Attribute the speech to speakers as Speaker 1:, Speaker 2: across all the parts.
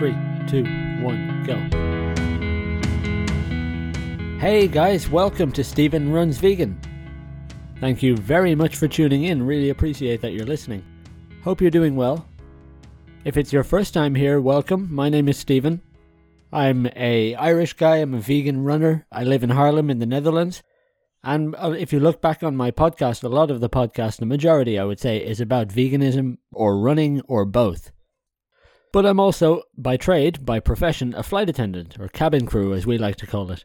Speaker 1: Three, two, one, go. Hey guys, welcome to Stephen Runs Vegan. Thank you very much for tuning in. Really appreciate that you're listening. Hope you're doing well. If it's your first time here, welcome. My name is Stephen. I'm a Irish guy. I'm a vegan runner. I live in Haarlem in the Netherlands. And uh, if you look back on my podcast, a lot of the podcast, the majority I would say, is about veganism or running or both. But I'm also, by trade, by profession, a flight attendant, or cabin crew as we like to call it.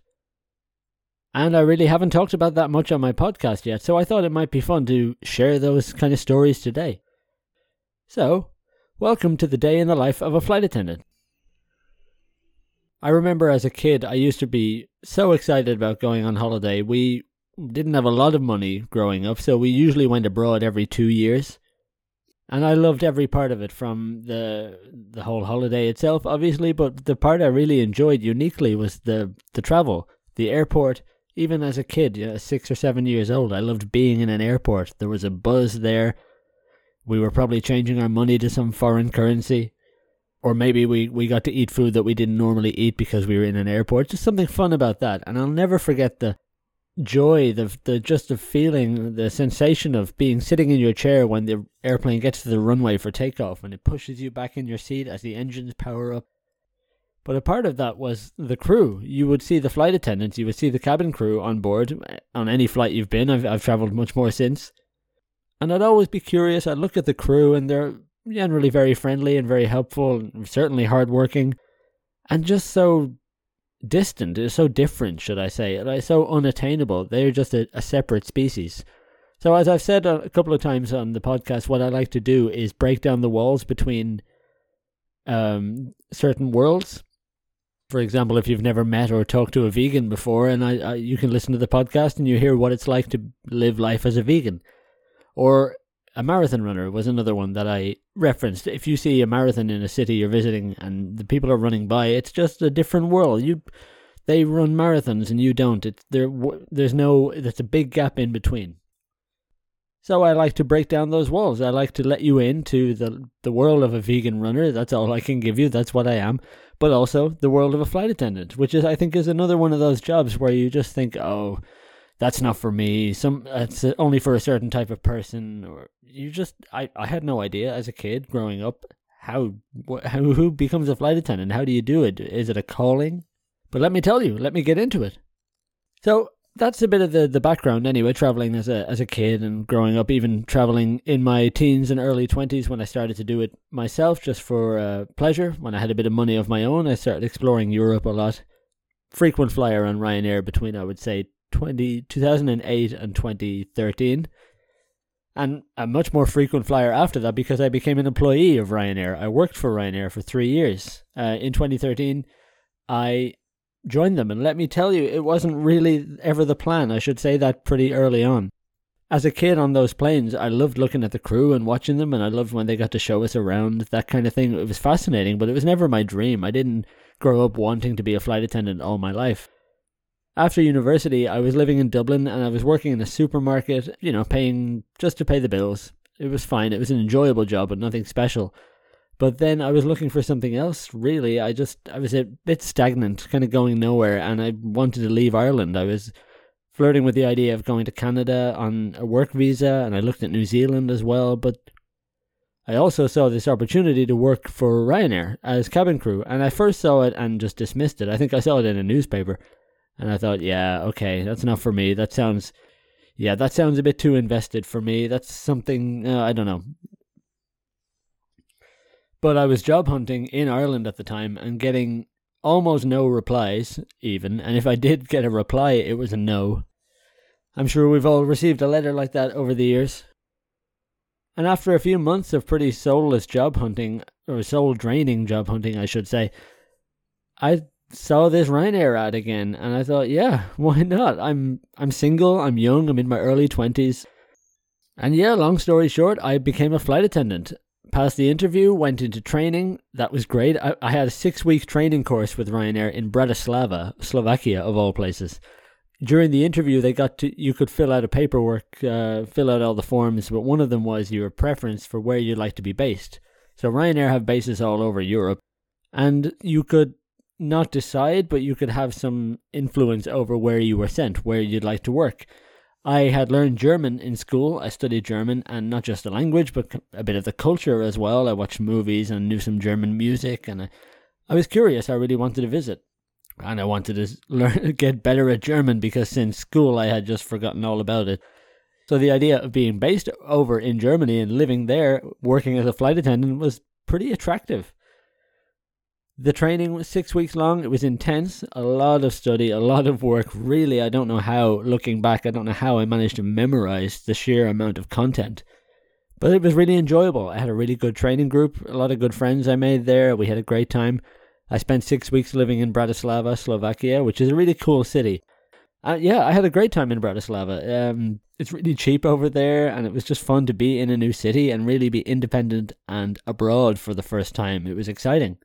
Speaker 1: And I really haven't talked about that much on my podcast yet, so I thought it might be fun to share those kind of stories today. So, welcome to the day in the life of a flight attendant. I remember as a kid, I used to be so excited about going on holiday. We didn't have a lot of money growing up, so we usually went abroad every two years. And I loved every part of it, from the the whole holiday itself, obviously, but the part I really enjoyed uniquely was the the travel, the airport. Even as a kid, you know, six or seven years old, I loved being in an airport. There was a buzz there. We were probably changing our money to some foreign currency, or maybe we we got to eat food that we didn't normally eat because we were in an airport. Just something fun about that, and I'll never forget the joy, the the just the feeling, the sensation of being sitting in your chair when the airplane gets to the runway for takeoff and it pushes you back in your seat as the engines power up. But a part of that was the crew. You would see the flight attendants, you would see the cabin crew on board eh, on any flight you've been. I've I've traveled much more since. And I'd always be curious. I'd look at the crew and they're generally very friendly and very helpful, and certainly hardworking, and just so distant, it's so different, should I say, like so unattainable. They're just a, a separate species. So, as I've said a couple of times on the podcast, what I like to do is break down the walls between um, certain worlds. For example, if you've never met or talked to a vegan before, and I, I, you can listen to the podcast and you hear what it's like to live life as a vegan, or a marathon runner was another one that I referenced. If you see a marathon in a city you're visiting and the people are running by, it's just a different world. You, they run marathons and you don't. It's there. There's no. There's a big gap in between. So I like to break down those walls. I like to let you into the the world of a vegan runner. That's all I can give you. That's what I am. But also the world of a flight attendant, which is I think is another one of those jobs where you just think, oh that's not for me. Some it's only for a certain type of person, or you just I I had no idea as a kid growing up how how who becomes a flight attendant. How do you do it? Is it a calling? But let me tell you. Let me get into it. So that's a bit of the, the background anyway, traveling as a as a kid and growing up, even traveling in my teens and early twenties when I started to do it myself just for uh, pleasure. When I had a bit of money of my own, I started exploring Europe a lot. Frequent flyer on Ryanair between I would say 20, 2008 and 2013 and a much more frequent flyer after that because I became an employee of Ryanair. I worked for Ryanair for three years. Uh, in 2013, I joined them, and let me tell you, it wasn't really ever the plan. I should say that pretty early on. As a kid on those planes, I loved looking at the crew and watching them, and I loved when they got to show us around, that kind of thing. It was fascinating, but it was never my dream. I didn't grow up wanting to be a flight attendant all my life after university, I was living in Dublin and I was working in a supermarket, you know, paying just to pay the bills. It was fine. It was an enjoyable job, but nothing special. But then I was looking for something else, really. I just, I was a bit stagnant, kind of going nowhere, and I wanted to leave Ireland. I was flirting with the idea of going to Canada on a work visa, and I looked at New Zealand as well, but I also saw this opportunity to work for Ryanair as cabin crew, and I first saw it and just dismissed it. I think I saw it in a newspaper. And I thought, yeah, okay, that's not for me. That sounds, yeah, that sounds a bit too invested for me. That's something, uh, I don't know. But I was job hunting in Ireland at the time and getting almost no replies, even. And if I did get a reply, it was a no. I'm sure we've all received a letter like that over the years. And after a few months of pretty soulless job hunting, or soul draining job hunting, I should say, I saw this Ryanair ad again, and I thought, yeah, why not? I'm I'm single, I'm young, I'm in my early twenties, and yeah, long story short, I became a flight attendant. Passed the interview, went into training. That was great. I, I had a six week training course with Ryanair in Bratislava, Slovakia, of all places. During the interview, they got to you could fill out a paperwork, uh, fill out all the forms, but one of them was your preference for where you'd like to be based. So Ryanair have bases all over Europe And you could not decide, but you could have some influence over where you were sent, where you'd like to work. I had learned German in school. I studied German, and not just the language, but a bit of the culture as well. I watched movies and knew some German music, and I, I was curious. I really wanted to visit, and I wanted to learn, get better at German because since school I had just forgotten all about it. So the idea of being based over in Germany and living there, working as a flight attendant, was pretty attractive. The training was six weeks long. It was intense, a lot of study, a lot of work. Really, I don't know how, looking back, I don't know how I managed to memorize the sheer amount of content. But it was really enjoyable. I had a really good training group, a lot of good friends I made there. We had a great time. I spent six weeks living in Bratislava, Slovakia, which is a really cool city. Uh, yeah, I had a great time in Bratislava. Um, it's really cheap over there, and it was just fun to be in a new city and really be independent and abroad for the first time. It was exciting.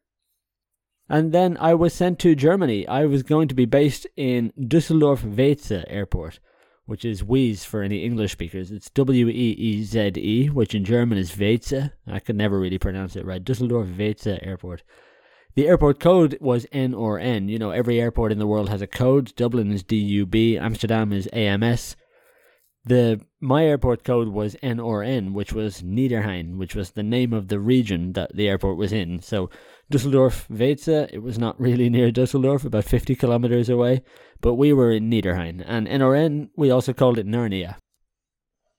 Speaker 1: And then I was sent to Germany. I was going to be based in Düsseldorf Weeze Airport, which is Wies for any English speakers. It's W E E Z E, which in German is Weeze. I could never really pronounce it right. Düsseldorf Weeze Airport. The airport code was NRN. You know, every airport in the world has a code. Dublin is DUB, Amsterdam is AMS, the my airport code was NRN, which was Niederrhein, which was the name of the region that the airport was in. So Dusseldorf Weeze, it was not really near Dusseldorf, about 50 kilometers away, but we were in Niederrhein. And NRN, we also called it Narnia.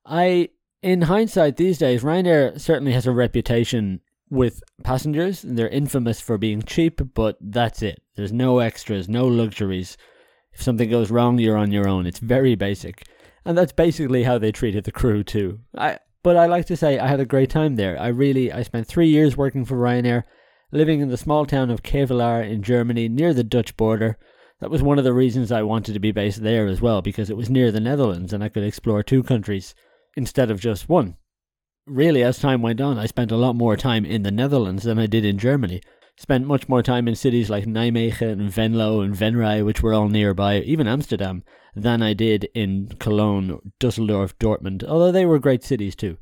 Speaker 1: I, in hindsight these days, Ryanair certainly has a reputation with passengers. They're infamous for being cheap, but that's it. There's no extras, no luxuries. If something goes wrong, you're on your own. It's very basic and that's basically how they treated the crew too. I but I like to say I had a great time there. I really I spent three years working for Ryanair, living in the small town of Kevelaer in Germany near the Dutch border. That was one of the reasons I wanted to be based there as well because it was near the Netherlands and I could explore two countries instead of just one. Really, as time went on, I spent a lot more time in the Netherlands than I did in Germany. Spent much more time in cities like Nijmegen and Venlo and Venray, which were all nearby, even Amsterdam than I did in Cologne, Dusseldorf, Dortmund, although they were great cities too.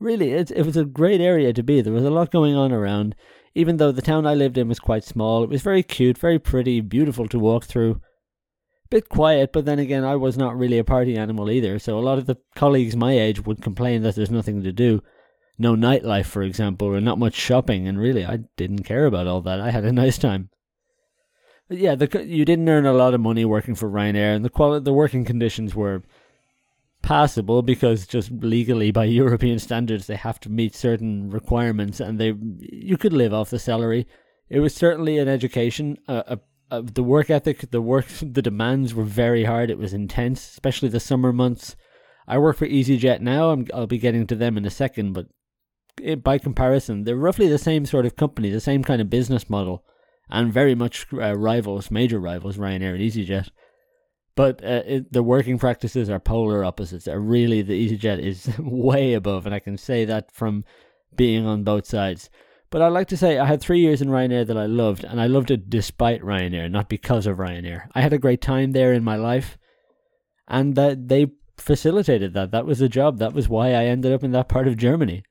Speaker 1: Really, it, it was a great area to be. There was a lot going on around. Even though the town I lived in was quite small, it was very cute, very pretty, beautiful to walk through. Bit quiet, but then again, I was not really a party animal either, so a lot of the colleagues my age would complain that there's nothing to do. No nightlife, for example, or not much shopping, and really, I didn't care about all that. I had a nice time yeah, the, you didn't earn a lot of money working for Ryanair, and the quality, the working conditions were passable because just legally by European standards they have to meet certain requirements, and they you could live off the salary. It was certainly an education. The work ethic, the work, the demands were very hard. It was intense, especially the summer months. I work for EasyJet now. i will be getting to them in a second, but it, by comparison, they're roughly the same sort of company, the same kind of business model and very much uh, rivals, major rivals, Ryanair and EasyJet. But uh, it, the working practices are polar opposites. Uh, really, the EasyJet is way above, and I can say that from being on both sides. But I'd like to say I had three years in Ryanair that I loved, and I loved it despite Ryanair, not because of Ryanair. I had a great time there in my life, and that they facilitated that. That was the job. That was why I ended up in that part of Germany.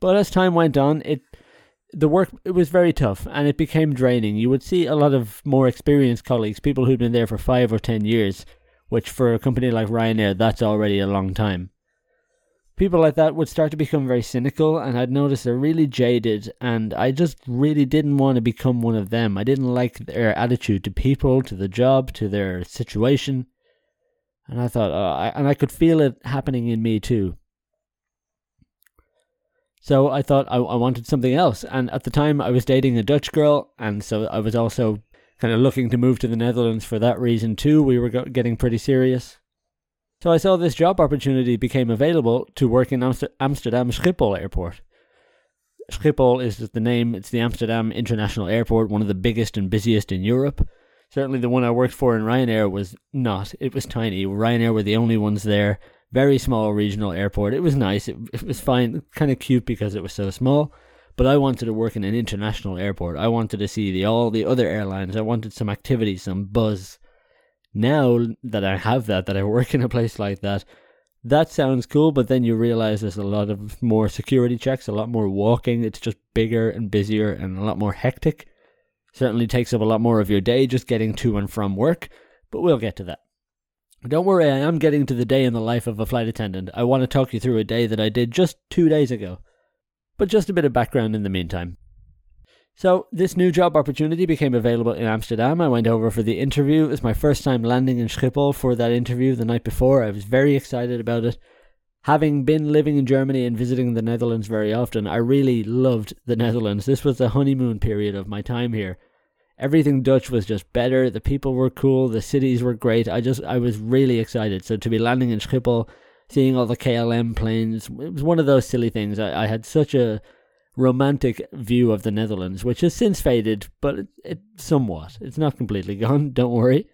Speaker 1: But as time went on, it the work it was very tough and it became draining. You would see a lot of more experienced colleagues, people who'd been there for five or ten years, which for a company like Ryanair, that's already a long time. People like that would start to become very cynical, and I'd notice they're really jaded, and I just really didn't want to become one of them. I didn't like their attitude to people, to the job, to their situation. And I thought, oh, I, and I could feel it happening in me too. So I thought I, I wanted something else. And at the time, I was dating a Dutch girl, and so I was also kind of looking to move to the Netherlands for that reason too. We were getting pretty serious. So I saw this job opportunity became available to work in Amster- Amsterdam Schiphol Airport. Schiphol is the name, it's the Amsterdam International Airport, one of the biggest and busiest in Europe. Certainly the one I worked for in Ryanair was not. It was tiny. Ryanair were the only ones there very small regional airport. It was nice. It, it was fine, kind of cute because it was so small. But I wanted to work in an international airport. I wanted to see the all the other airlines. I wanted some activity, some buzz. Now that I have that, that I work in a place like that, That sounds cool, but then you realize there's a lot of more security checks, a lot more walking. It's just bigger and busier and a lot more hectic. Certainly takes up a lot more of your day just getting to and from work, but we'll get to that. Don't worry, I am getting to the day in the life of a flight attendant. I want to talk you through a day that I did just two days ago. But just a bit of background in the meantime. So, this new job opportunity became available in Amsterdam. I went over for the interview. It was my first time landing in Schiphol for that interview the night before. I was very excited about it. Having been living in Germany and visiting the Netherlands very often, I really loved the Netherlands. This was the honeymoon period of my time here. Everything Dutch was just better. The people were cool. The cities were great. I just, I was really excited. So to be landing in Schiphol, seeing all the KLM planes, it was one of those silly things. I, I had such a romantic view of the Netherlands, which has since faded, but it, it somewhat. It's not completely gone, don't worry.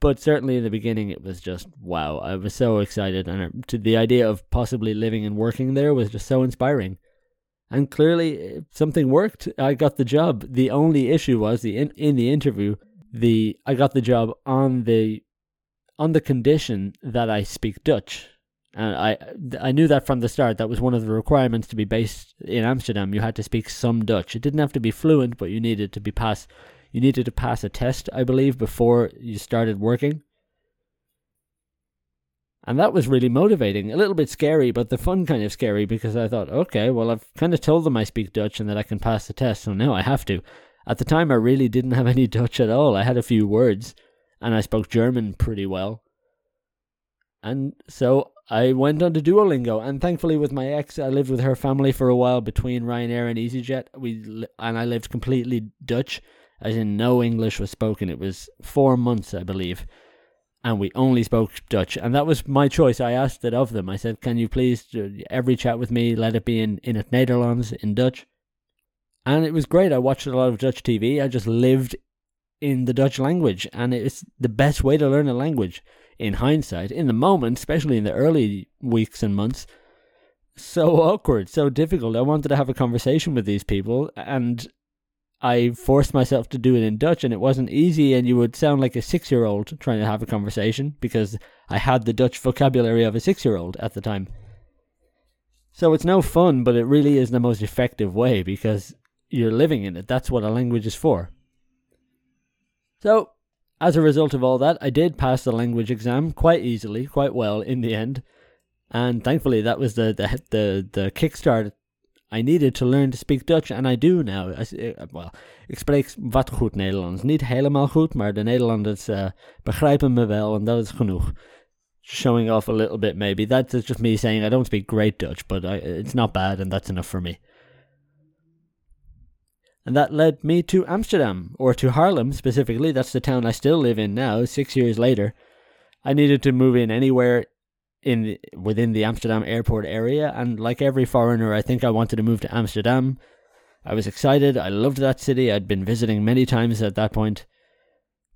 Speaker 1: But certainly in the beginning, it was just wow. I was so excited, and to the idea of possibly living and working there was just so inspiring. And clearly, uh, something worked. I got the job. The only issue was the in, in the interview, the I got the job on the on the condition that I speak Dutch. And I I knew that from the start. That was one of the requirements to be based in Amsterdam. You had to speak some Dutch. It didn't have to be fluent, but you needed to be pass. You needed to pass a test, I believe, before you started working. And that was really motivating. A little bit scary, but the fun kind of scary because I thought, okay, well, I've kind of told them I speak Dutch and that I can pass the test, so now I have to. At the time, I really didn't have any Dutch at all. I had a few words, and I spoke German pretty well. And so I went on to Duolingo, and thankfully, with my ex, I lived with her family for a while between Ryanair and EasyJet. We and I lived completely Dutch, as in no English was spoken. It was four months, I believe, and we only spoke Dutch, and that was my choice. I asked it of them. I said, "Can you please every chat with me let it be in in it Netherlands in Dutch?" And it was great. I watched a lot of Dutch TV. I just lived in the Dutch language, and it's the best way to learn a language in hindsight. In the moment, especially in the early weeks and months, so awkward, so difficult. I wanted to have a conversation with these people, and I forced myself to do it in Dutch, and it wasn't easy. And you would sound like a six year old trying to have a conversation because I had the Dutch vocabulary of a six year old at the time. So it's no fun, but it really is the most effective way because you're living in it. That's what a language is for. So as a result of all that, I did pass the language exam quite easily, quite well in the end, and thankfully that was the the the, the kickstart I needed to learn to speak Dutch, and I do now. Eh, well, ik spreek wat goed Nederlands. Niet helemaal goed, maar de Nederlanders uh, begrijpen me wel, en dat is genoeg. Showing off a little bit, maybe. That's just me saying I don't speak great Dutch, but I, it's not bad, and that's enough for me. And that led me to Amsterdam, or to Haarlem specifically. That's the town I still live in now, six years later. I needed to move in anywhere in the, within the Amsterdam airport area, and like every foreigner, I think I wanted to move to Amsterdam. I was excited. I loved that city. I'd been visiting many times at that point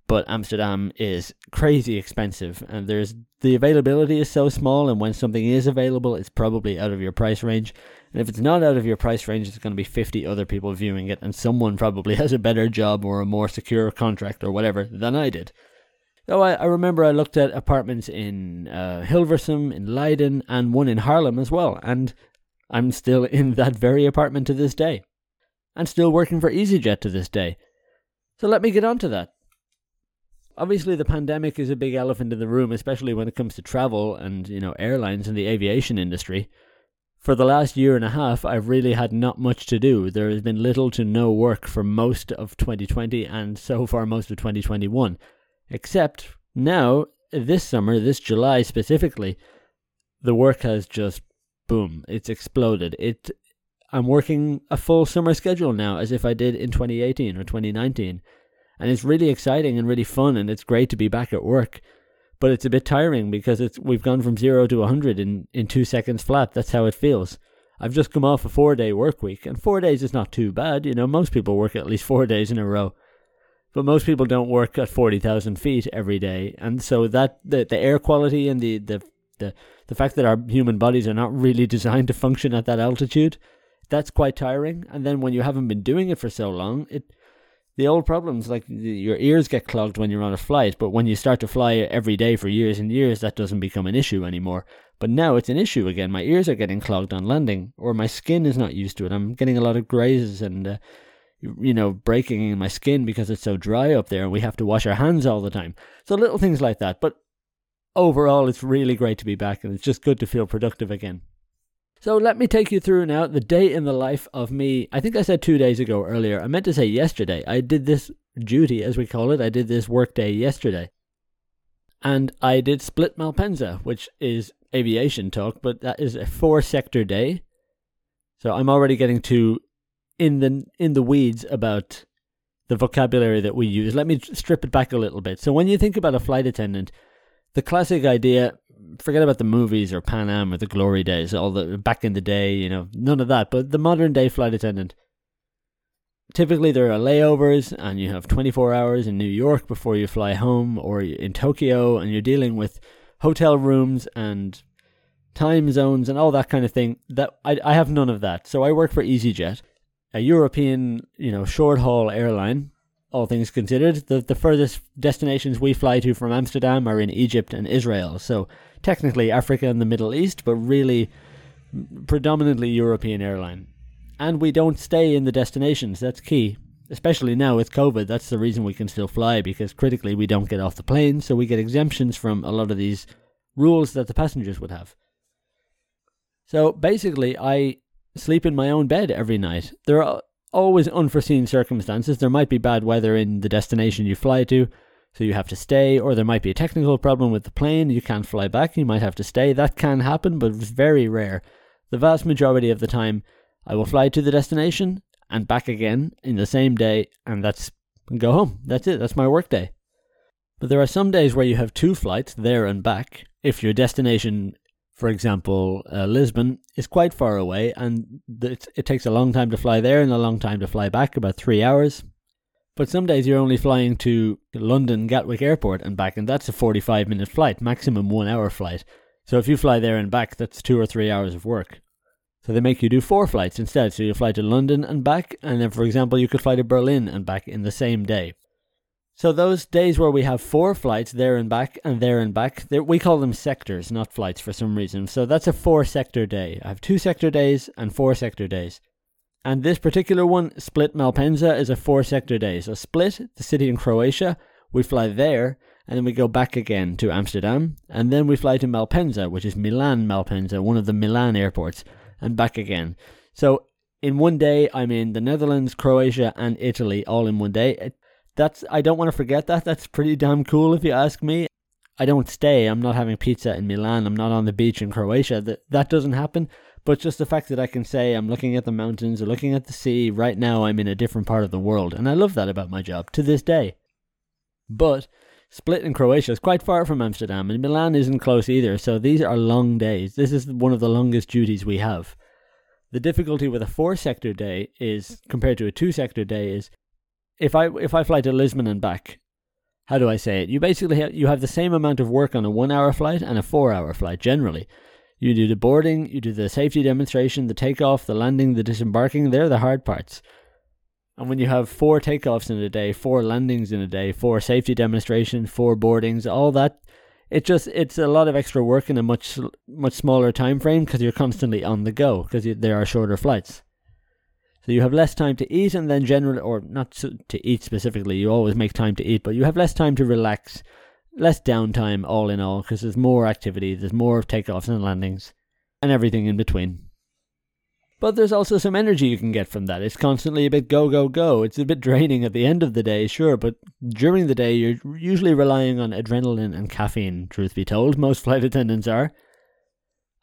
Speaker 1: but Amsterdam is crazy expensive and there's the availability is so small and when something is available it's probably out of your price range and if it's not out of your price range it's going to be 50 other people viewing it and someone probably has a better job or a more secure contract or whatever than I did. So I, I remember I looked at apartments in uh, Hilversum, in Leiden and one in Haarlem as well and I'm still in that very apartment to this day and still working for EasyJet to this day. So let me get on to that obviously the pandemic is a big elephant in the room, especially when it comes to travel and you know airlines and the aviation industry. For the last year and a half, I've really had not much to do. There has been little to no work for most of 2020 and so far most of 2021. Except now, this summer, this July specifically, the work has just boom, it's exploded. It I'm working a full summer schedule now as if I did in 2018 or 2019 and it's really exciting and really fun and it's great to be back at work. But it's a bit tiring because it's we've gone from 0 to 100 in in 2 seconds flat. That's how it feels. I've just come off a 4 day work week and 4 days is not too bad you know most people work at least 4 days in a row but most people don't work at 40,000 feet every day and so that the, the air quality and the, the the the fact that our human bodies are not really designed to function at that altitude that's quite tiring and then when you haven't been doing it for so long it the old problems like your ears get clogged when you're on a flight but when you start to fly every day for years and years that doesn't become an issue anymore But now it's an issue again. My ears are getting clogged on landing, or my skin is not used to it. I'm getting a lot of grazes and, uh, you know, breaking in my skin because it's so dry up there and we have to wash our hands all the time. So little things like that. But overall, it's really great to be back and it's just good to feel productive again. So let me take you through now the day in the life of me. I think I said two days ago earlier. I meant to say yesterday. I did this duty, as we call it. I did this work day yesterday. And I did split Malpensa, which is aviation talk, but that is a four sector day. So I'm already getting to in the in the weeds about the vocabulary that we use. Let me strip it back a little bit. So when you think about a flight attendant, the classic idea forget about the movies or Pan Am or the glory days, all the back in the day, you know, none of that. But the modern day flight attendant, typically there are layovers and you have 24 hours in New York before you fly home or in Tokyo and you're dealing with hotel rooms and time zones and all that kind of thing. That I, I have none of that. So I work for EasyJet, a European, you know, short haul airline all things considered. The the furthest destinations we fly to from Amsterdam are in Egypt and Israel. So technically Africa and the Middle East, but really predominantly European airline. And we don't stay in the destinations. That's key. Especially now with COVID, that's the reason we can still fly because critically we don't get off the plane, so we get exemptions from a lot of these rules that the passengers would have. So basically, I sleep in my own bed every night. There are always unforeseen circumstances. There might be bad weather in the destination you fly to, so you have to stay, or there might be a technical problem with the plane, you can't fly back, you might have to stay. That can happen, but it's very rare. The vast majority of the time, I will fly to the destination and back again in the same day, and that's go home. That's it, that's my work day. But there are some days where you have two flights there and back. If your destination for example, uh, Lisbon is quite far away, and it, it takes a long time to fly there and a long time to fly back, about three hours. But some days you're only flying to London Gatwick Airport and back, and that's a 45 minute flight, maximum one hour flight. So if you fly there and back, that's two or three hours of work. So they make you do four flights instead. So you fly to London and back, and then, for example, you could fly to Berlin and back in the same day. So those days where we have four flights there and back and there and back, we call them sectors, not flights for some reason. So that's a four sector day. I have two sector days and four sector days. And this particular one, Split Malpensa, is a four sector day. So Split, the city in Croatia, we fly there and then we go back again to Amsterdam. And then we fly to Malpensa, which is Milan Malpensa, one of the Milan airports, and back again. So in one day, I'm in the Netherlands, Croatia, and Italy all in one day that's I don't want to forget that. That's pretty damn cool if you ask me. I don't stay. I'm not having pizza in Milan. I'm not on the beach in Croatia. That that doesn't happen. But just the fact that I can say I'm looking at the mountains or looking at the sea right now, I'm in a different part of the world, and I love that about my job to this day. But Split in Croatia is quite far from Amsterdam, and Milan isn't close either. So these are long days. This is one of the longest duties we have. The difficulty with a four sector day is compared to a two sector day is if I if I fly to Lisbon and back, how do I say it? You basically have, you have the same amount of work on a one hour flight and a four hour flight generally. You do the boarding, you do the safety demonstration, the takeoff, the landing, the disembarking. They're the hard parts. And when you have four takeoffs in a day, four landings in a day, four safety demonstrations, four boardings, all that, it just it's a lot of extra work in a much much smaller time frame because you're constantly on the go because there are shorter flights. So you have less time to eat, and then generally, or not to eat specifically, you always make time to eat, but you have less time to relax, less downtime, all in all, because there's more activity, there's more takeoffs and landings, and everything in between. But there's also some energy you can get from that. It's constantly a bit go, go, go. It's a bit draining at the end of the day, sure, but during the day, you're usually relying on adrenaline and caffeine, truth be told. Most flight attendants are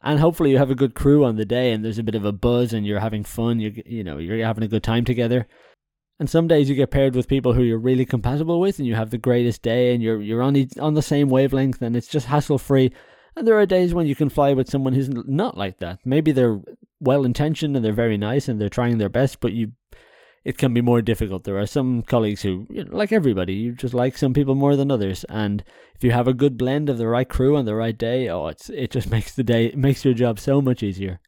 Speaker 1: and hopefully you have a good crew on the day and there's a bit of a buzz and you're having fun you you know you're having a good time together. And some days you get paired with people who you're really compatible with and you have the greatest day and you're you're on on the same wavelength and it's just hassle free and there are days when you can fly with someone who's not like that. Maybe they're well intentioned and they're very nice and they're trying their best but you it can be more difficult. There are some colleagues who, like everybody, you just like some people more than others. And if you have a good blend of the right crew on the right day, oh, it's it just makes the day makes your job so much easier.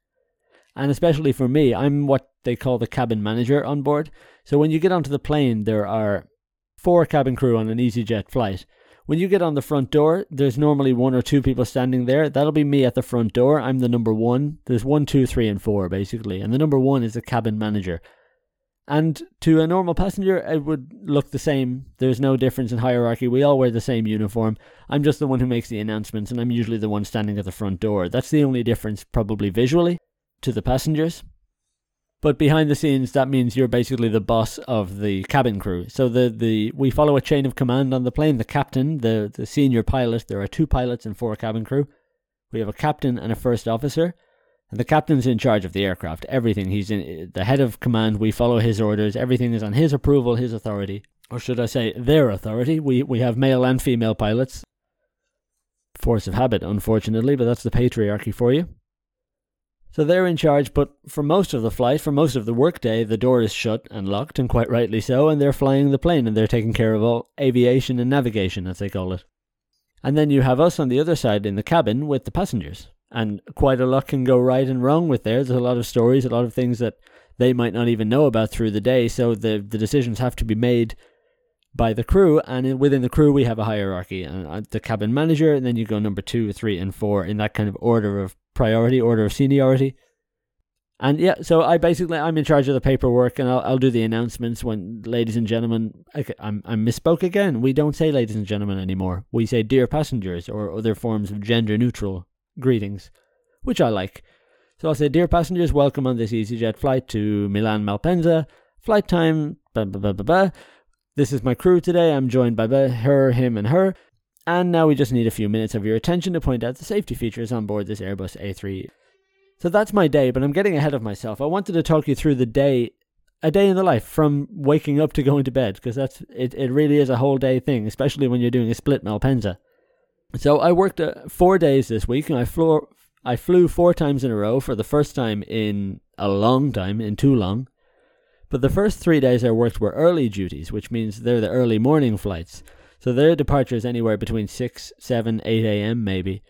Speaker 1: And especially for me, I'm what they call the cabin manager on board. So when you get onto the plane, there are four cabin crew on an EasyJet flight. When you get on the front door, there's normally one or two people standing there. That'll be me at the front door. I'm the number one. There's one, two, three, and four, basically. And the number one is the cabin manager. And to a normal passenger, it would look the same. There's no difference in hierarchy. We all wear the same uniform. I'm just the one who makes the announcements, and I'm usually the one standing at the front door. That's the only difference, probably visually, to the passengers. But behind the scenes, that means you're basically the boss of the cabin crew. So the, the we follow a chain of command on the plane. The captain, the, the senior pilot, there are two pilots and four cabin crew. We have a captain and a first officer. The captain's in charge of the aircraft. Everything. He's in the head of command. We follow his orders. Everything is on his approval, his authority. Or should I say their authority? We we have male and female pilots. Force of habit, unfortunately, but that's the patriarchy for you. So they're in charge, but for most of the flight, for most of the workday, the door is shut and locked, and quite rightly so, and they're flying the plane and they're taking care of all aviation and navigation, as they call it. And then you have us on the other side in the cabin with the passengers. And quite a lot can go right and wrong with there. There's a lot of stories, a lot of things that they might not even know about through the day, so the, the decisions have to be made by the crew, and within the crew we have a hierarchy. And uh, the cabin manager, and then you go number two, three, and four in that kind of order of priority, order of seniority. And yeah, so I basically I'm in charge of the paperwork, and I'll I'll do the announcements when, ladies and gentlemen. I, I'm I misspoke again. We don't say ladies and gentlemen anymore. We say dear passengers or other forms of gender neutral greetings, which I like. So I'll say, dear passengers, welcome on this EasyJet flight to Milan Malpensa. Flight time. Blah, blah, blah. This is my crew today. I'm joined by her, him, and her. And now we just need a few minutes of your attention to point out the safety features on board this Airbus A3. So that's my day, but I'm getting ahead of myself. I wanted to talk you through the day, a day in the life from waking up to going to bed, because that's it, it really is a whole day thing, especially when you're doing a split Malpensa. So I worked uh, four days this week, and I flew, I flew four times in a row for the first time in a long time, in too long. But the first three days I worked were early duties, which means they're the early morning flights. So their departure is anywhere between 6, 7, 8 a.m. maybe.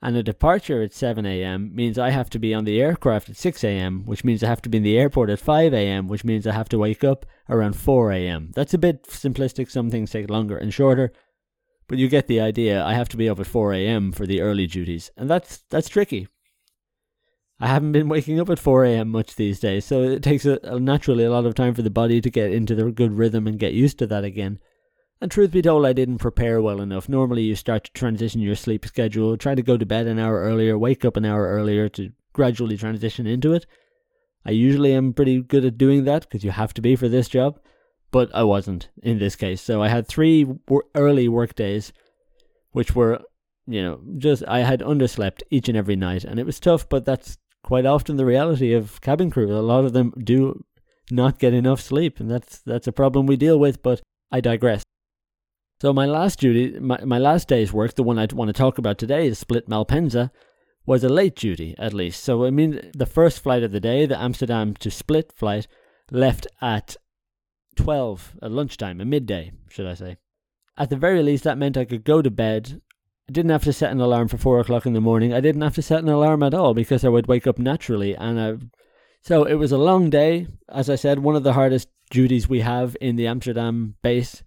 Speaker 1: And a departure at 7 a.m. means I have to be on the aircraft at 6 a.m., which means I have to be in the airport at 5 a.m., which means I have to wake up around 4 a.m. That's a bit simplistic. Some things take longer and shorter. But you get the idea. I have to be up at 4 a.m. for the early duties. And that's, that's tricky. I haven't been waking up at 4 a.m. much these days, so it takes a, a, naturally a lot of time for the body to get into the good rhythm and get used to that again. And truth be told, I didn't prepare well enough. Normally, you start to transition your sleep schedule, try to go to bed an hour earlier, wake up an hour earlier to gradually transition into it. I usually am pretty good at doing that because you have to be for this job, but I wasn't in this case. So I had three w- early work days, which were, you know, just I had underslept each and every night, and it was tough. But that's quite often the reality of cabin crew. A lot of them do not get enough sleep, and that's that's a problem we deal with. But I digress. So my last duty, my, my last day's work, the one I want to talk about today, is Split Malpensa, was a late duty at least. So I mean, the first flight of the day, the Amsterdam to Split flight, left at twelve at lunchtime, at midday, should I say. At the very least, that meant I could go to bed. I didn't have to set an alarm for four o'clock in the morning. I didn't have to set an alarm at all because I would wake up naturally. And I, so it was a long day. As I said, one of the hardest duties we have in the Amsterdam base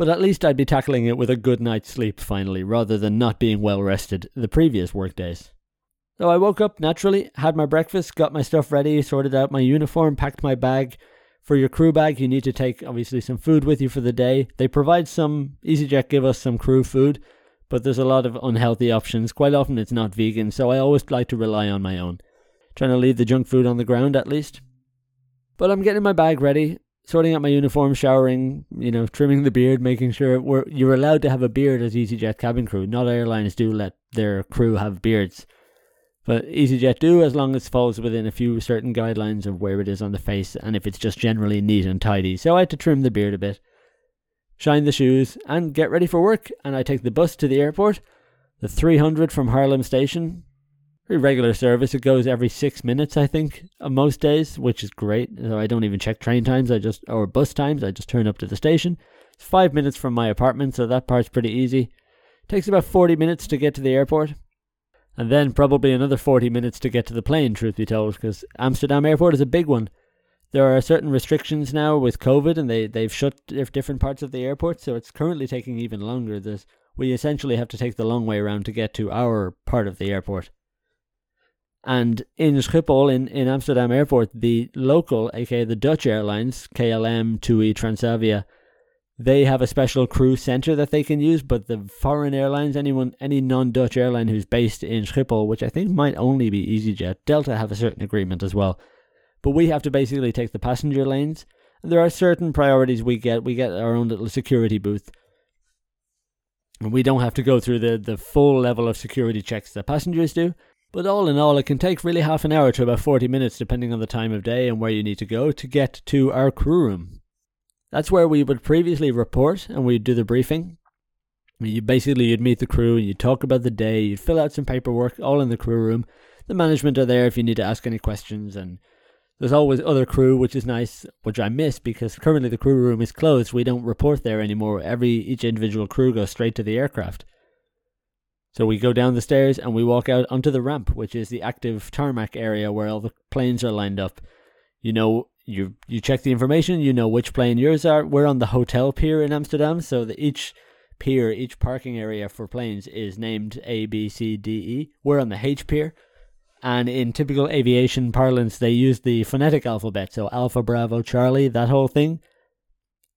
Speaker 1: but at least I'd be tackling it with a good night's sleep finally, rather than not being well rested the previous workdays. So I woke up naturally, had my breakfast, got my stuff ready, sorted out my uniform, packed my bag. For your crew bag, you need to take obviously some food with you for the day. They provide some, EasyJet give us some crew food, but there's a lot of unhealthy options. Quite often it's not vegan, so I always like to rely on my own. Trying to leave the junk food on the ground at least. But I'm getting my bag ready sorting out my uniform, showering, you know, trimming the beard, making sure we're you're allowed to have a beard as EasyJet cabin crew. Not airlines do let their crew have beards. But EasyJet do as long as it falls within a few certain guidelines of where it is on the face and if it's just generally neat and tidy. So I had to trim the beard a bit, shine the shoes, and get ready for work. And I take the bus to the airport, the 300 from Haarlem Station, Pretty regular service. It goes every six minutes, I think, on most days, which is great. So I don't even check train times. I just or bus times. I just turn up to the station. It's five minutes from my apartment, so that part's pretty easy. takes about forty minutes to get to the airport, and then probably another forty minutes to get to the plane. Truth be told, because Amsterdam Airport is a big one. There are certain restrictions now with COVID, and they they've shut different parts of the airport, so it's currently taking even longer. There's we essentially have to take the long way around to get to our part of the airport. And in Schiphol, in, in Amsterdam Airport, the local, aka the Dutch airlines, KLM, TUI, Transavia, they have a special crew center that they can use. But the foreign airlines, anyone, any non-Dutch airline who's based in Schiphol, which I think might only be EasyJet, Delta have a certain agreement as well. But we have to basically take the passenger lanes. And there are certain priorities we get. We get our own little security booth. And we don't have to go through the, the full level of security checks that passengers do. But all in all, it can take really half an hour to about 40 minutes, depending on the time of day and where you need to go, to get to our crew room. That's where we would previously report and we'd do the briefing. You basically you'd meet the crew and you'd talk about the day, you'd fill out some paperwork, all in the crew room. The management are there if you need to ask any questions, and there's always other crew, which is nice, which I miss because currently the crew room is closed. We don't report there anymore. Every each individual crew goes straight to the aircraft. So we go down the stairs and we walk out onto the ramp, which is the active tarmac area where all the planes are lined up. You know, you you check the information, you know which plane yours are. We're on the hotel pier in Amsterdam, so that each pier, each parking area for planes is named A, B, C, D, E. We're on the H pier. And in typical aviation parlance, they use the phonetic alphabet, so Alpha, Bravo, Charlie, that whole thing.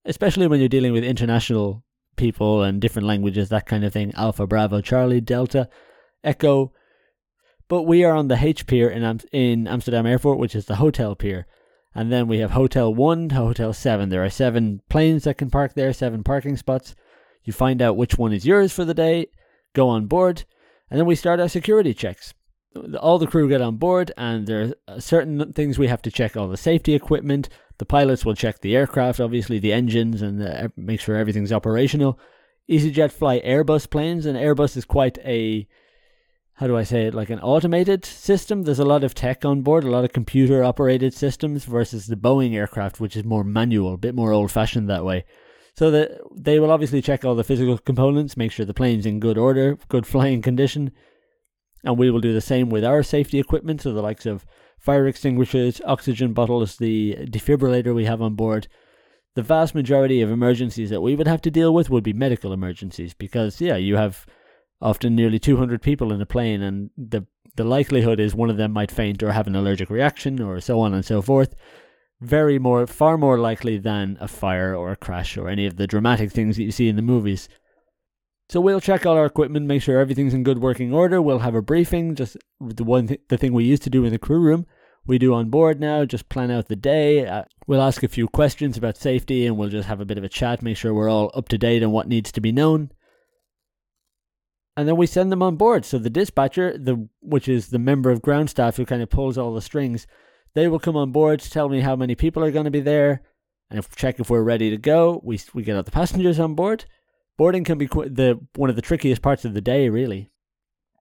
Speaker 1: Especially when you're dealing with international people and different languages, that kind of thing. Alpha, Bravo, Charlie, Delta, Echo. But we are on the H pier in, Am- in Amsterdam Airport, which is the hotel pier. And then we have Hotel 1 to Hotel 7. There are seven planes that can park there, seven parking spots. You find out which one is yours for the day, go on board, and then we start our security checks. All the crew get on board, and there are certain things we have to check all the safety equipment, the pilots will check the aircraft, obviously the engines, and uh, make sure everything's operational. EasyJet fly Airbus planes, and Airbus is quite a how do I say it, like an automated system. There's a lot of tech on board, a lot of computer operated systems versus the Boeing aircraft, which is more manual, a bit more old fashioned that way. So that they will obviously check all the physical components, make sure the plane's in good order, good flying condition. And we will do the same with our safety equipment, so the likes of fire extinguishers, oxygen bottles, the defibrillator we have on board. The vast majority of emergencies that we would have to deal with would be medical emergencies because, yeah, you have often nearly 200 people in a plane, and the, the likelihood is one of them might faint or have an allergic reaction or so on and so forth. Very more, far more likely than a fire or a crash or any of the dramatic things that you see in the movies. So we'll check all our equipment, make sure everything's in good working order. We'll have a briefing, just the one th- the thing we used to do in the crew room. We do on board now, just plan out the day. Uh, we'll ask a few questions about safety and we'll just have a bit of a chat, make sure we're all up to date on what needs to be known. And then we send them on board. So the dispatcher, the which is the member of ground staff who kind of pulls all the strings, they will come on board to tell me how many people are going to be there, and if, check if we're ready to go. We we get all the passengers on board boarding can be qu- the one of the trickiest parts of the day, really,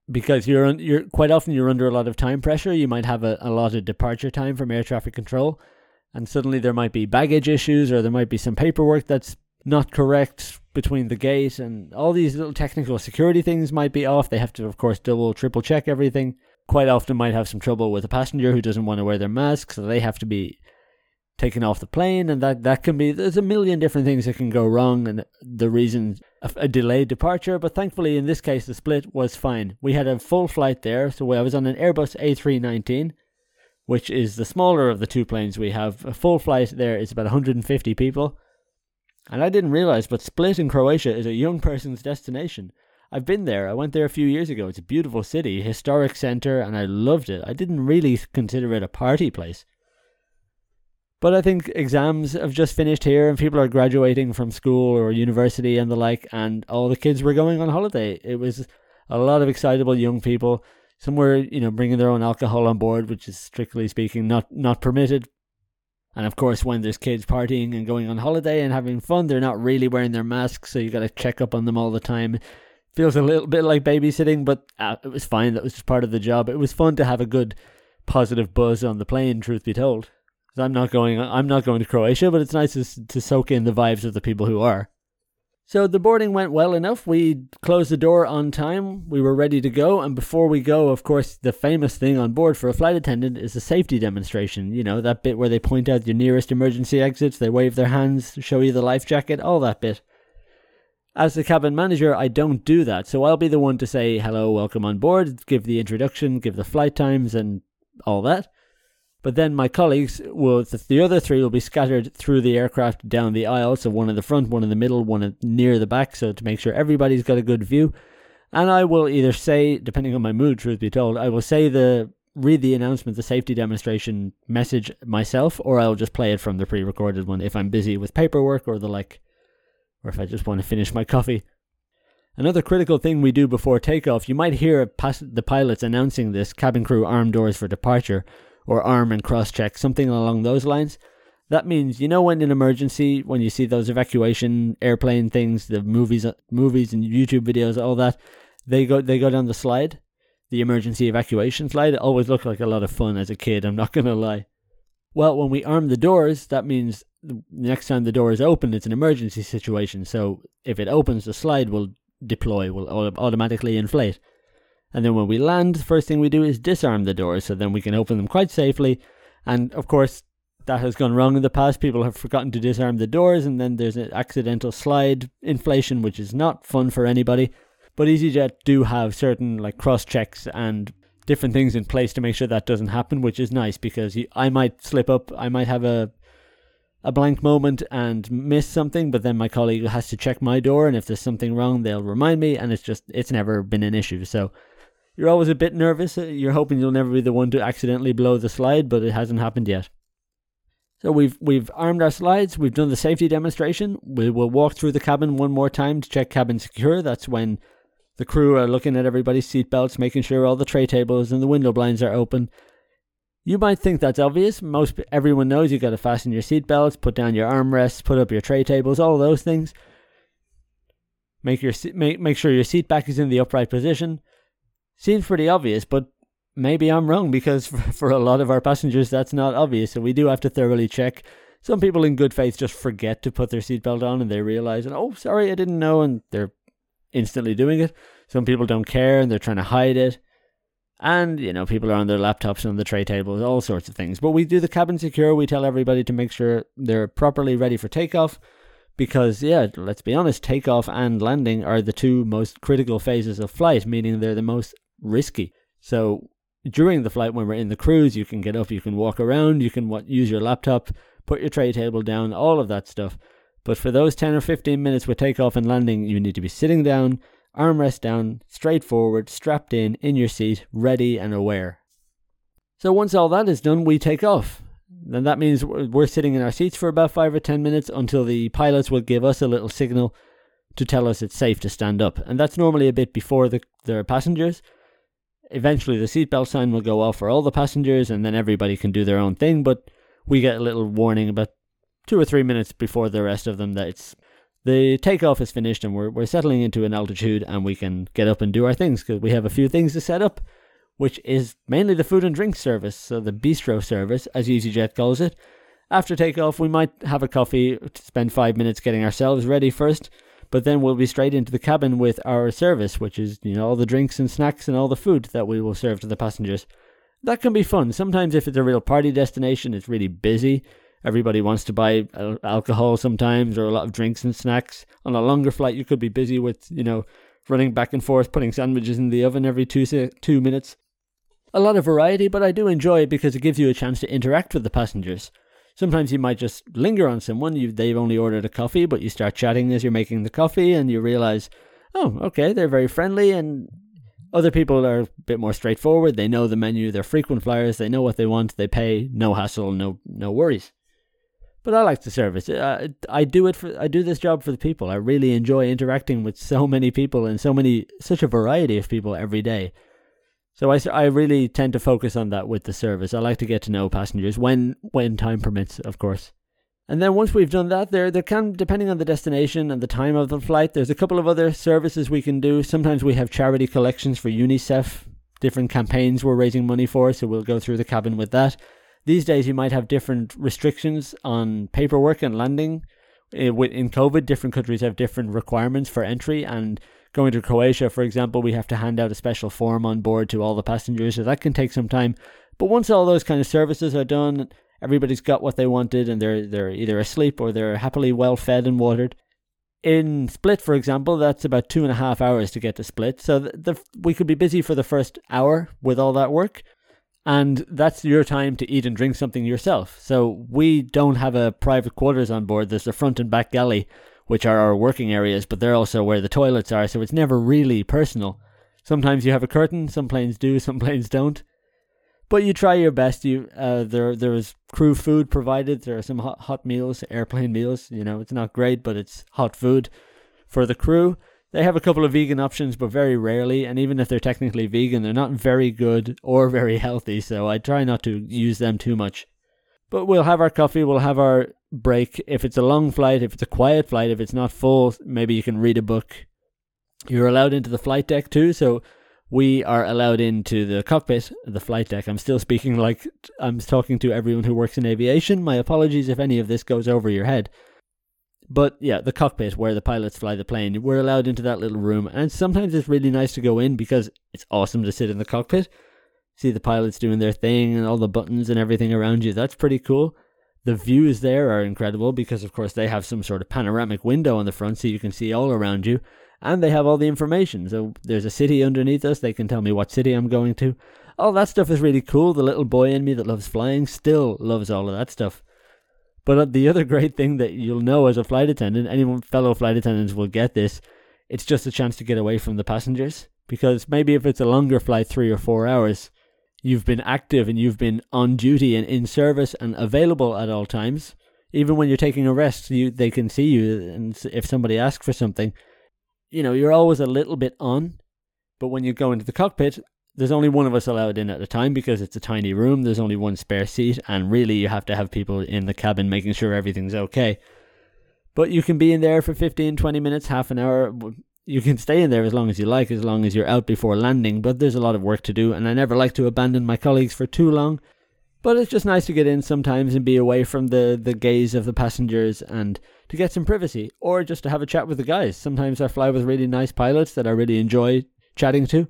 Speaker 1: because you're un- you're quite often you're under a lot of time pressure. You might have a, a lot of departure time from air traffic control, and suddenly there might be baggage issues or there might be some paperwork that's not correct between the gate and all these little technical security things might be off. They have to, of course, double, triple check everything. Quite often might have some trouble with a passenger who doesn't want to wear their mask, so they have to be taken off the plane, and that that can be there's a million different things that can go wrong, and the reason a, a, delayed departure. But thankfully, in this case, the split was fine. We had a full flight there, so I was on an Airbus A319, which is the smaller of the two planes we have. A full flight there is about 150 people, and I didn't realize, but Split in Croatia is a young person's destination. I've been there. I went there a few years ago. It's a beautiful city, historic center, and I loved it. I didn't really consider it a party place. But I think exams have just finished here and people are graduating from school or university and the like, and all the kids were going on holiday. It was a lot of excitable young people. Some were, you know, bringing their own alcohol on board, which is strictly speaking not, not permitted. And of course, when there's kids partying and going on holiday and having fun, they're not really wearing their masks, so you got to check up on them all the time. Feels a little bit like babysitting, but uh, it was fine. That was just part of the job. It was fun to have a good, positive buzz on the plane. Truth be told. I'm not going. I'm not going to Croatia, but it's nice to, to soak in the vibes of the people who are. So the boarding went well enough. We closed the door on time. We were ready to go. And before we go, of course, the famous thing on board for a flight attendant is a safety demonstration. You know, that bit where they point out your nearest emergency exits, they wave their hands, show you the life jacket, all that bit. As the cabin manager, I don't do that. So I'll be the one to say hello, welcome on board, give the introduction, give the flight times, and all that. But then my colleagues will, the other three will be scattered through the aircraft down the aisle. So one in the front, one in the middle, one near the back. So to make sure everybody's got a good view. And I will either say, depending on my mood, truth be told, I will say the read the announcement, the safety demonstration message myself, or I'll just play it from the pre recorded one if I'm busy with paperwork or the like, or if I just want to finish my coffee. Another critical thing we do before takeoff, you might hear the pilots announcing this cabin crew arm doors for departure, or arm and cross check, something along those lines. That means you know when in emergency, when you see those evacuation airplane things, the movies, movies and YouTube videos, all that, they go they go down the slide the emergency evacuation slide. It always looked like a lot of fun as a kid, I'm not to lie. Well, when we arm the doors, that means the next time the door is open, it's an emergency situation. So if it opens, the slide will deploy, will automatically inflate. And then when we land, the first thing we do is disarm the doors so then we can open them quite safely. And of course, that has gone wrong in the past. People have forgotten to disarm the doors, and then there's an accidental slide inflation, which is not fun for anybody. But EasyJet do have certain like cross checks and different things in place to make sure that doesn't happen, which is nice because I might slip up, I might have a a blank moment and miss something, but then my colleague has to check my door, and if there's something wrong, they'll remind me, and it's just it's never been an issue. So you're always a bit nervous. Uh, you're hoping you'll never be the one to accidentally blow the slide, but it hasn't happened yet. So we've we've armed our slides. We've done the safety demonstration. We will walk through the cabin one more time to check cabin secure. That's when the crew are looking at everybody's seatbelts, making sure all the tray tables and the window blinds are open. You might think that's obvious. Most everyone knows you've got to fasten your seatbelts, put down your armrests, put up your tray tables, all those things. Make your make make sure your seat back is in the upright position. Seems pretty obvious, but maybe I'm wrong because for, a lot of our passengers that's not obvious. So we do have to thoroughly check. Some people in good faith just forget to put their seatbelt on and they realize, oh, sorry, I didn't know, and they're instantly doing it. Some people don't care and they're trying to hide it. And, you know, people are on their laptops and on the tray tables, all sorts of things. But we do the cabin secure. We tell everybody to make sure they're properly ready for takeoff. Because, yeah, let's be honest, takeoff and landing are the two most critical phases of flight, meaning they're the most risky. So during the flight, when we're in the cruise, you can get up, you can walk around, you can what, use your laptop, put your tray table down, all of that stuff. But for those 10 or 15 minutes with takeoff and landing, you need to be sitting down, armrest down, straight forward, strapped in, in your seat, ready and aware. So once all that is done, we take off. Then that means we're sitting in our seats for about 5 or 10 minutes until the pilots will give us a little signal to tell us it's safe to stand up. And that's normally a bit before the, the passengers. Eventually, the seatbelt sign will go off for all the passengers, and then everybody can do their own thing. But we get a little warning about two or three minutes before the rest of them that it's the takeoff is finished and we're, we're settling into an altitude and we can get up and do our things because we have a few things to set up, which is mainly the food and drink service, so the bistro service, as EasyJet calls it. After takeoff, we might have a coffee, spend five minutes getting ourselves ready first, but then we'll be straight into the cabin with our service, which is, you know, all the drinks and snacks and all the food that we will serve to the passengers. That can be fun. Sometimes, if it's a real party destination, it's really busy Everybody wants to buy uh, alcohol sometimes or a lot of drinks and snacks. On a longer flight, you could be busy with, you know, running back and forth, putting sandwiches in the oven every two, two minutes. A lot of variety, but I do enjoy it because it gives you a chance to interact with the passengers. Sometimes you might just linger on someone. You, they've only ordered a coffee, but you start chatting as you're making the coffee and you realize, oh, okay, they're very friendly. And other people are a bit more straightforward. They know the menu, they're frequent flyers, they know what they want, they pay, no hassle, no, no worries. But I like the service. I, I do it for I do this job for the people. I really enjoy interacting with so many people and so many such a variety of people every day. So I, I really tend to focus on that with the service. I like to get to know passengers when when time permits, of course. And then once we've done that, there there can depending on the destination and the time of the flight, there's a couple of other services we can do. Sometimes we have charity collections for UNICEF, different campaigns we're raising money for, so we'll go through the cabin with that. These days, you might have different restrictions on paperwork and landing. Eh, in COVID, different countries have different requirements for entry, and going to Croatia, for example, we have to hand out a special form on board to all the passengers, so that can take some time. But once all those kind of services are done, everybody's got what they wanted, and they're they're either asleep or they're happily well fed and watered. In Split, for example, that's about two and a half hours to get to Split. So the, the, we could be busy for the first hour with all that work. And that's your time to eat and drink something yourself. So we don't have a private quarters on board. There's a front and back galley, which are our working areas, but they're also where the toilets are. So it's never really personal. Sometimes you have a curtain. Some planes do. Some planes don't but you try your best. You uh, there there is crew food provided. There are some hot, hot meals, airplane meals. You know, it's not great, but it's hot food for the crew. They have a couple of vegan options, but very rarely. And even if they're technically vegan, they're not very good or very healthy. So I try not to use them too much. But we'll have our coffee. We'll have our break. If it's a long flight, if it's a quiet flight, if it's not full, maybe you can read a book. You're allowed into the flight deck too. So we are allowed into the cockpit, the flight deck. I'm still speaking like I'm talking to everyone who works in aviation. My apologies if any of this goes over your head. But yeah, the cockpit where the pilots fly the plane, we're allowed into that little room. And sometimes it's really nice to go in because it's awesome to sit in the cockpit, see the pilots doing their thing and all the buttons and everything around you. That's pretty cool. The views there are incredible because, of course, they have some sort of panoramic window on the front so you can see all around you and they have all the information. So there's a city underneath us. They can tell me what city I'm going to. All that stuff is really cool. The little boy in me that loves flying still loves all of that stuff. But uh, the other great thing that you'll know as a flight attendant, anyone fellow flight attendants will get this, it's just a chance to get away from the passengers. Because maybe if it's a longer flight, three or four hours, you've been active and you've been on duty and in service and available at all times. Even when you're taking a rest, you they can see you, and if somebody asks for something, you know, you're always a little bit on, but when you go into the cockpit, there's only one of us allowed in at a time because it's a tiny room. There's only one spare seat, and really, you have to have people in the cabin making sure everything's okay. But you can be in there for 15, 20 minutes, half an hour. You can stay in there as long as you like, as long as you're out before landing. But there's a lot of work to do, and I never like to abandon my colleagues for too long. But it's just nice to get in sometimes and be away from the, the gaze of the passengers and to get some privacy or just to have a chat with the guys. Sometimes I fly with really nice pilots that I really enjoy chatting to.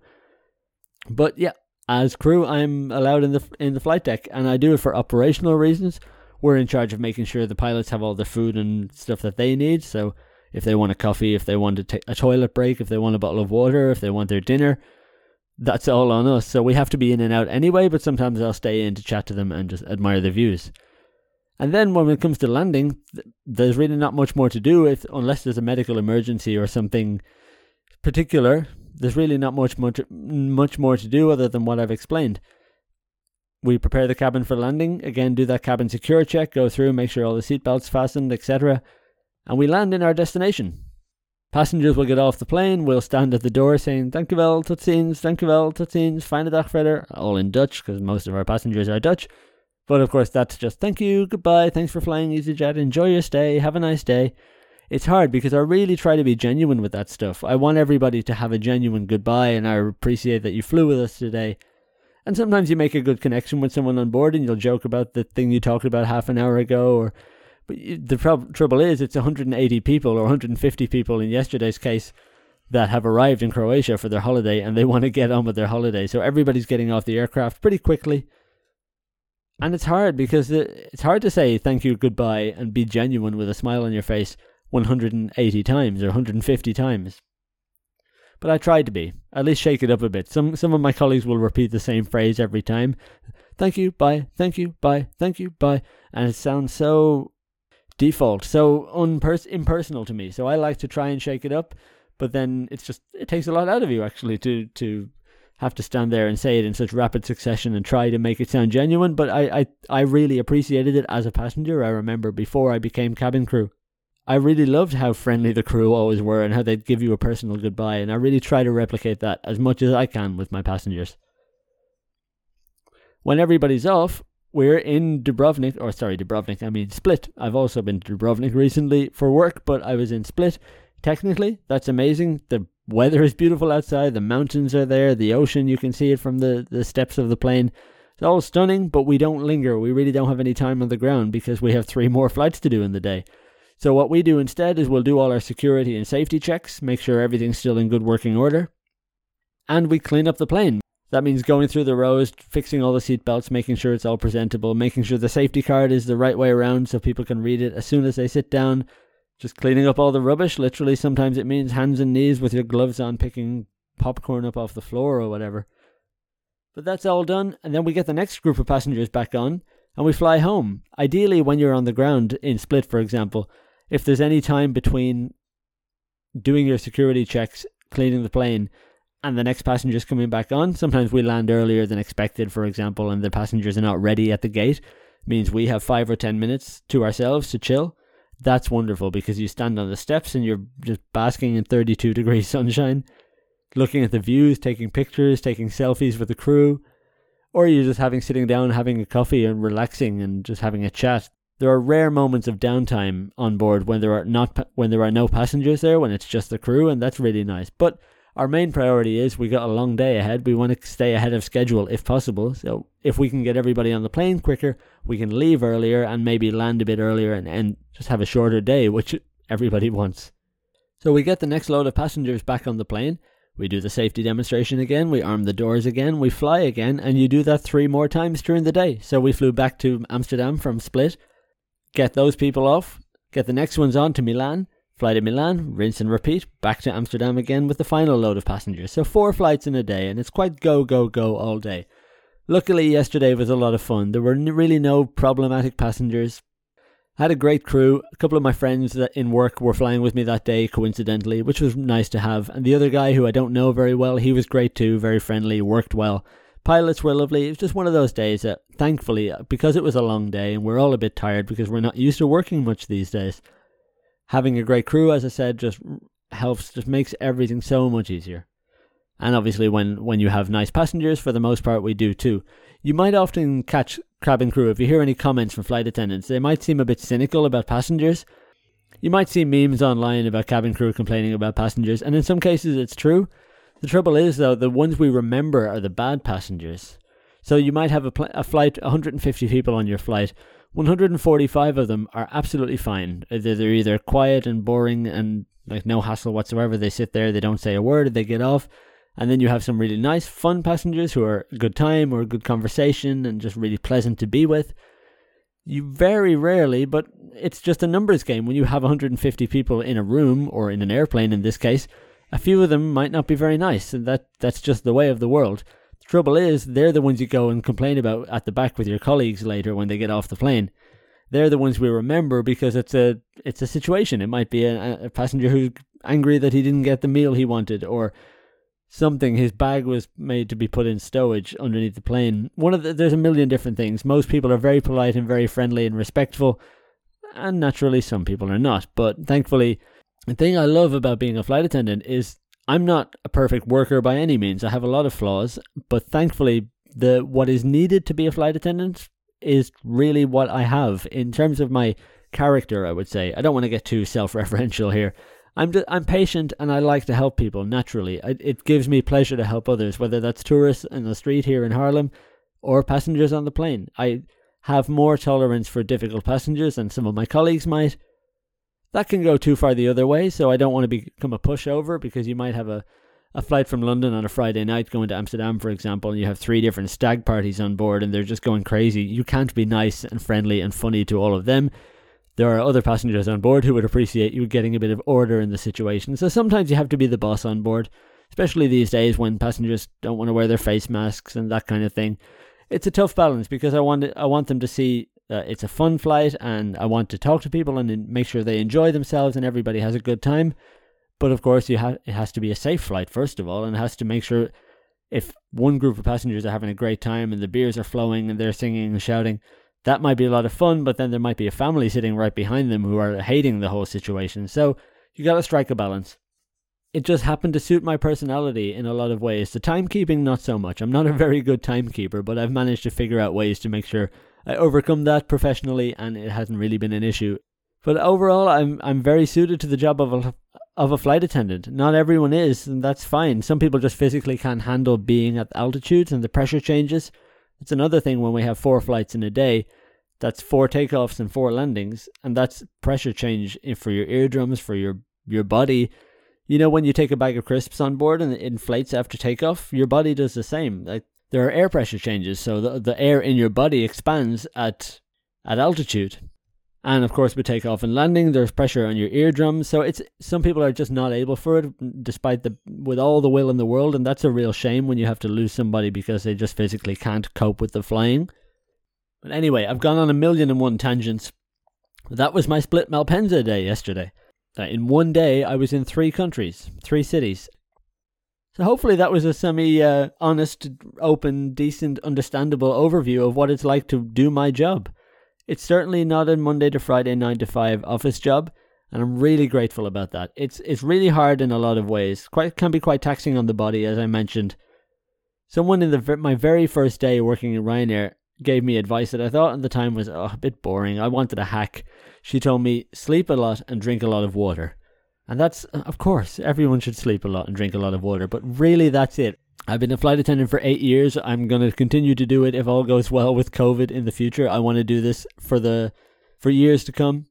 Speaker 1: But yeah, as crew, I'm allowed in the in the flight deck, and I do it for operational reasons. We're in charge of making sure the pilots have all the food and stuff that they need. So if they want a coffee, if they want to take a toilet break, if they want a bottle of water, if they want their dinner, that's all on us. So we have to be in and out anyway. But sometimes I'll stay in to chat to them and just admire the views. And then when it comes to landing, there's really not much more to do if, unless there's a medical emergency or something particular. There's really not much much much more to do other than what I've explained. We prepare the cabin for landing. Again, do that cabin secure check, go through, make sure all the seatbelts fastened, etc. And we land in our destination. Passengers will get off the plane. We'll stand at the door saying "Dankjewel, tot ziens, dankjewel, tot ziens, fijne dag verder," all in Dutch because most of our passengers are Dutch. But of course, that's just thank you, goodbye, thanks for flying EasyJet, enjoy your stay, have a nice day. It's hard because I really try to be genuine with that stuff. I want everybody to have a genuine goodbye, and I appreciate that you flew with us today. And sometimes you make a good connection with someone on board, and you'll joke about the thing you talked about half an hour ago. Or, but the prob- trouble is, it's 180 people or 150 people in yesterday's case that have arrived in Croatia for their holiday, and they want to get on with their holiday. So everybody's getting off the aircraft pretty quickly and it's hard because it's hard to say thank you, goodbye, and be genuine with a smile on your face 180 times or 150 times. But I tried to be. At least shake it up a bit. Some some of my colleagues will repeat the same phrase every time. Thank you, bye, thank you, bye, thank you, bye. And it sounds so default, so unpers- impersonal to me. So I like to try and shake it up, but then it's just it takes a lot out of you actually to to have to stand there and say it in such rapid succession and try to make it sound genuine, but I, I, I really appreciated it as a passenger. I remember before I became cabin crew. I really loved how friendly the crew always were and how they'd give you a personal goodbye, and I really try to replicate that as much as I can with my passengers. When everybody's off, we're in Dubrovnik, or sorry, Dubrovnik, I mean Split. I've also been to Dubrovnik recently for work, but I was in Split. Technically, that's amazing. The weather is beautiful outside. The mountains are there. The ocean, you can see it from the, the steps of the plane. It's all stunning, but we don't linger. We really don't have any time on the ground because we have three more flights to do in the day. So what we do instead is we'll do all our security and safety checks, make sure everything's still in good working order, and we clean up the plane. That means going through the rows, fixing all the seat belts, making sure it's all presentable, making sure the safety card is the right way around so people can read it as soon as they sit down, just cleaning up all the rubbish. Literally, sometimes it means hands and knees with your gloves on, picking popcorn up off the floor or whatever. But that's all done, and then we get the next group of passengers back on, and we fly home. Ideally, when you're on the ground in Split, for example, if there's any time between doing your security checks, cleaning the plane, and the next passengers coming back on, sometimes we land earlier than expected, for example, and the passengers are not ready at the gate. It means we have five or ten minutes to ourselves to chill. That's wonderful because you stand on the steps and you're just basking in 32 degree sunshine looking at the views, taking pictures, taking selfies with the crew, or you're just having sitting down, having a coffee and relaxing and just having a chat. There are rare moments of downtime on board when there are not when there are no passengers there, when it's just the crew, and that's really nice. But our main priority is we got a long day ahead. We want to stay ahead of schedule if possible. So if we can get everybody on the plane quicker, we can leave earlier and maybe land a bit earlier and, and just have a shorter day, which everybody wants. So we get the next load of passengers back on the plane we do the safety demonstration again, we arm the doors again, we fly again, and you do that three more times during the day. So we flew back to Amsterdam from Split, get those people off, get the next ones on to Milan, fly to Milan, rinse and repeat, back to Amsterdam again with the final load of passengers. So four flights in a day, and it's quite go, go, go all day. Luckily, yesterday was a lot of fun. There were really no problematic passengers. I had a great crew. A couple of my friends that in work were flying with me that day, coincidentally, which was nice to have. And the other guy, who I don't know very well, he was great too, very friendly, worked well. Pilots were lovely. It was just one of those days that, thankfully, because it was a long day and we're all a bit tired because we're not used to working much these days, having a great crew, as I said, just helps, just makes everything so much easier. And obviously, when, when you have nice passengers, for the most part, we do too. You might often catch cabin crew, if you hear any comments from flight attendants, they might seem a bit cynical about passengers. You might see memes online about cabin crew complaining about passengers, and in some cases it's true. The trouble is, though, the ones we remember are the bad passengers. So you might have a, pl- a flight, 150 people on your flight. 145 of them are absolutely fine. Uh, they're either quiet and boring and like no hassle whatsoever. They sit there, they don't say a word, they get off. And then you have some really nice, fun passengers who are good time or good conversation and just really pleasant to be with. You very rarely, but it's just a numbers game. When you have 150 people in a room or in an airplane in this case, a few of them might not be very nice, and that that's just the way of the world. Trouble is, they're the ones you go and complain about at the back with your colleagues later when they get off the plane. They're the ones we remember because it's a it's a situation. It might be a, a passenger who's angry that he didn't get the meal he wanted, or something. His bag was made to be put in stowage underneath the plane. One of the, there's a million different things. Most people are very polite and very friendly and respectful, and naturally some people are not. But thankfully, the thing I love about being a flight attendant is I'm not a perfect worker by any means. I have a lot of flaws, but thankfully, the what is needed to be a flight attendant is really what I have in terms of my character. I would say I don't want to get too self-referential here. I'm I'm patient and I like to help people naturally. I, it gives me pleasure to help others, whether that's tourists in the street here in Haarlem or passengers on the plane. I have more tolerance for difficult passengers than some of my colleagues might. That can go too far the other way, so I don't want to become a pushover because you might have a, a flight from London on a Friday night going to Amsterdam, for example, and you have three different stag parties on board and they're just going crazy. You can't be nice and friendly and funny to all of them there are other passengers on board who would appreciate you getting a bit of order in the situation. So sometimes you have to be the boss on board, especially these days when passengers don't want to wear their face masks and that kind of thing. It's a tough balance because I want I want them to see uh, it's a fun flight and I want to talk to people and make sure they enjoy themselves and everybody has a good time. But of course, you ha- it has to be a safe flight first of all, and it has to make sure if one group of passengers are having a great time and the beers are flowing and they're singing and shouting, that might be a lot of fun, but then there might be a family sitting right behind them who are hating the whole situation. So you got to strike a balance. It just happened to suit my personality in a lot of ways. The timekeeping, not so much. I'm not a very good timekeeper, but I've managed to figure out ways to make sure I overcome that professionally, and it hasn't really been an issue. But overall, I'm I'm very suited to the job of a of a flight attendant. Not everyone is, and that's fine. Some people just physically can't handle being at altitudes and the pressure changes. It's another thing when we have four flights in a day. That's four takeoffs and four landings, and that's pressure change for your eardrums, for your your body. You know, when you take a bag of crisps on board and it inflates after takeoff, your body does the same. Like there are air pressure changes, so the the air in your body expands at at altitude, And of course, with takeoff and landing, there's pressure on your eardrums. So it's some people are just not able for it, despite the with all the will in the world, and that's a real shame when you have to lose somebody because they just physically can't cope with the flying. But anyway, I've gone on a million and one tangents. That was my split Malpensa day yesterday. Uh, in one day, I was in three countries, three cities. So hopefully that was a semi uh, honest, open, decent, understandable overview of what it's like to do my job. It's certainly not a Monday to Friday 9 to 5 office job, and I'm really grateful about that. It's it's really hard in a lot of ways. Quite can be quite taxing on the body as I mentioned. Someone in the my very first day working in Ryanair gave me advice that I thought at the time was oh, a bit boring. I wanted a hack. She told me sleep a lot and drink a lot of water. And that's, uh, of course, everyone should sleep a lot and drink a lot of water, but really that's it. I've been a flight attendant for eight years. I'm going to continue to do it if all goes well with COVID in the future. I want to do this for the for years to come.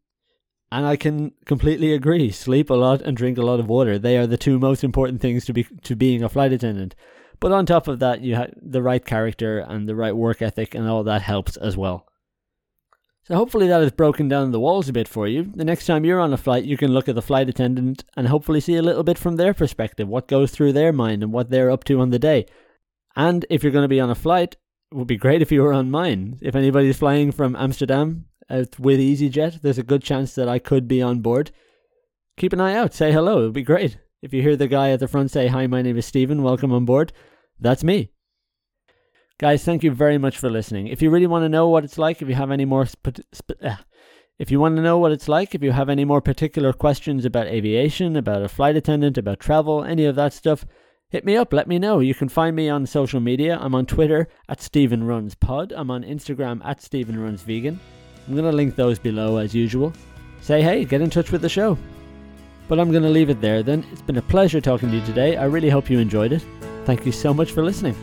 Speaker 1: And I can completely agree. Sleep a lot and drink a lot of water. They are the two most important things to be to being a flight attendant. But on top of that, you have the right character and the right work ethic, and all that helps as well. So hopefully that has broken down the walls a bit for you. The next time you're on a flight, you can look at the flight attendant and hopefully see a little bit from their perspective, what goes through their mind and what they're up to on the day. And if you're going to be on a flight, it would be great if you were on mine. If anybody's flying from Amsterdam with EasyJet, there's a good chance that I could be on board. Keep an eye out, say hello, it would be great. If you hear the guy at the front say, Hi, my name is Stephen, welcome on board, that's me. Guys, thank you very much for listening. If you really want to know what it's like, if you have any more, sp- sp- uh, if you want to know what it's like, if you have any more particular questions about aviation, about a flight attendant, about travel, any of that stuff, hit me up. Let me know. You can find me on social media. I'm on Twitter at Stephen Runs Pod. I'm on Instagram at Stephen Runs Vegan. I'm going to link those below as usual. Say hey, get in touch with the show. But I'm going to leave it there then. It's been a pleasure talking to you today. I really hope you enjoyed it. Thank you so much for listening.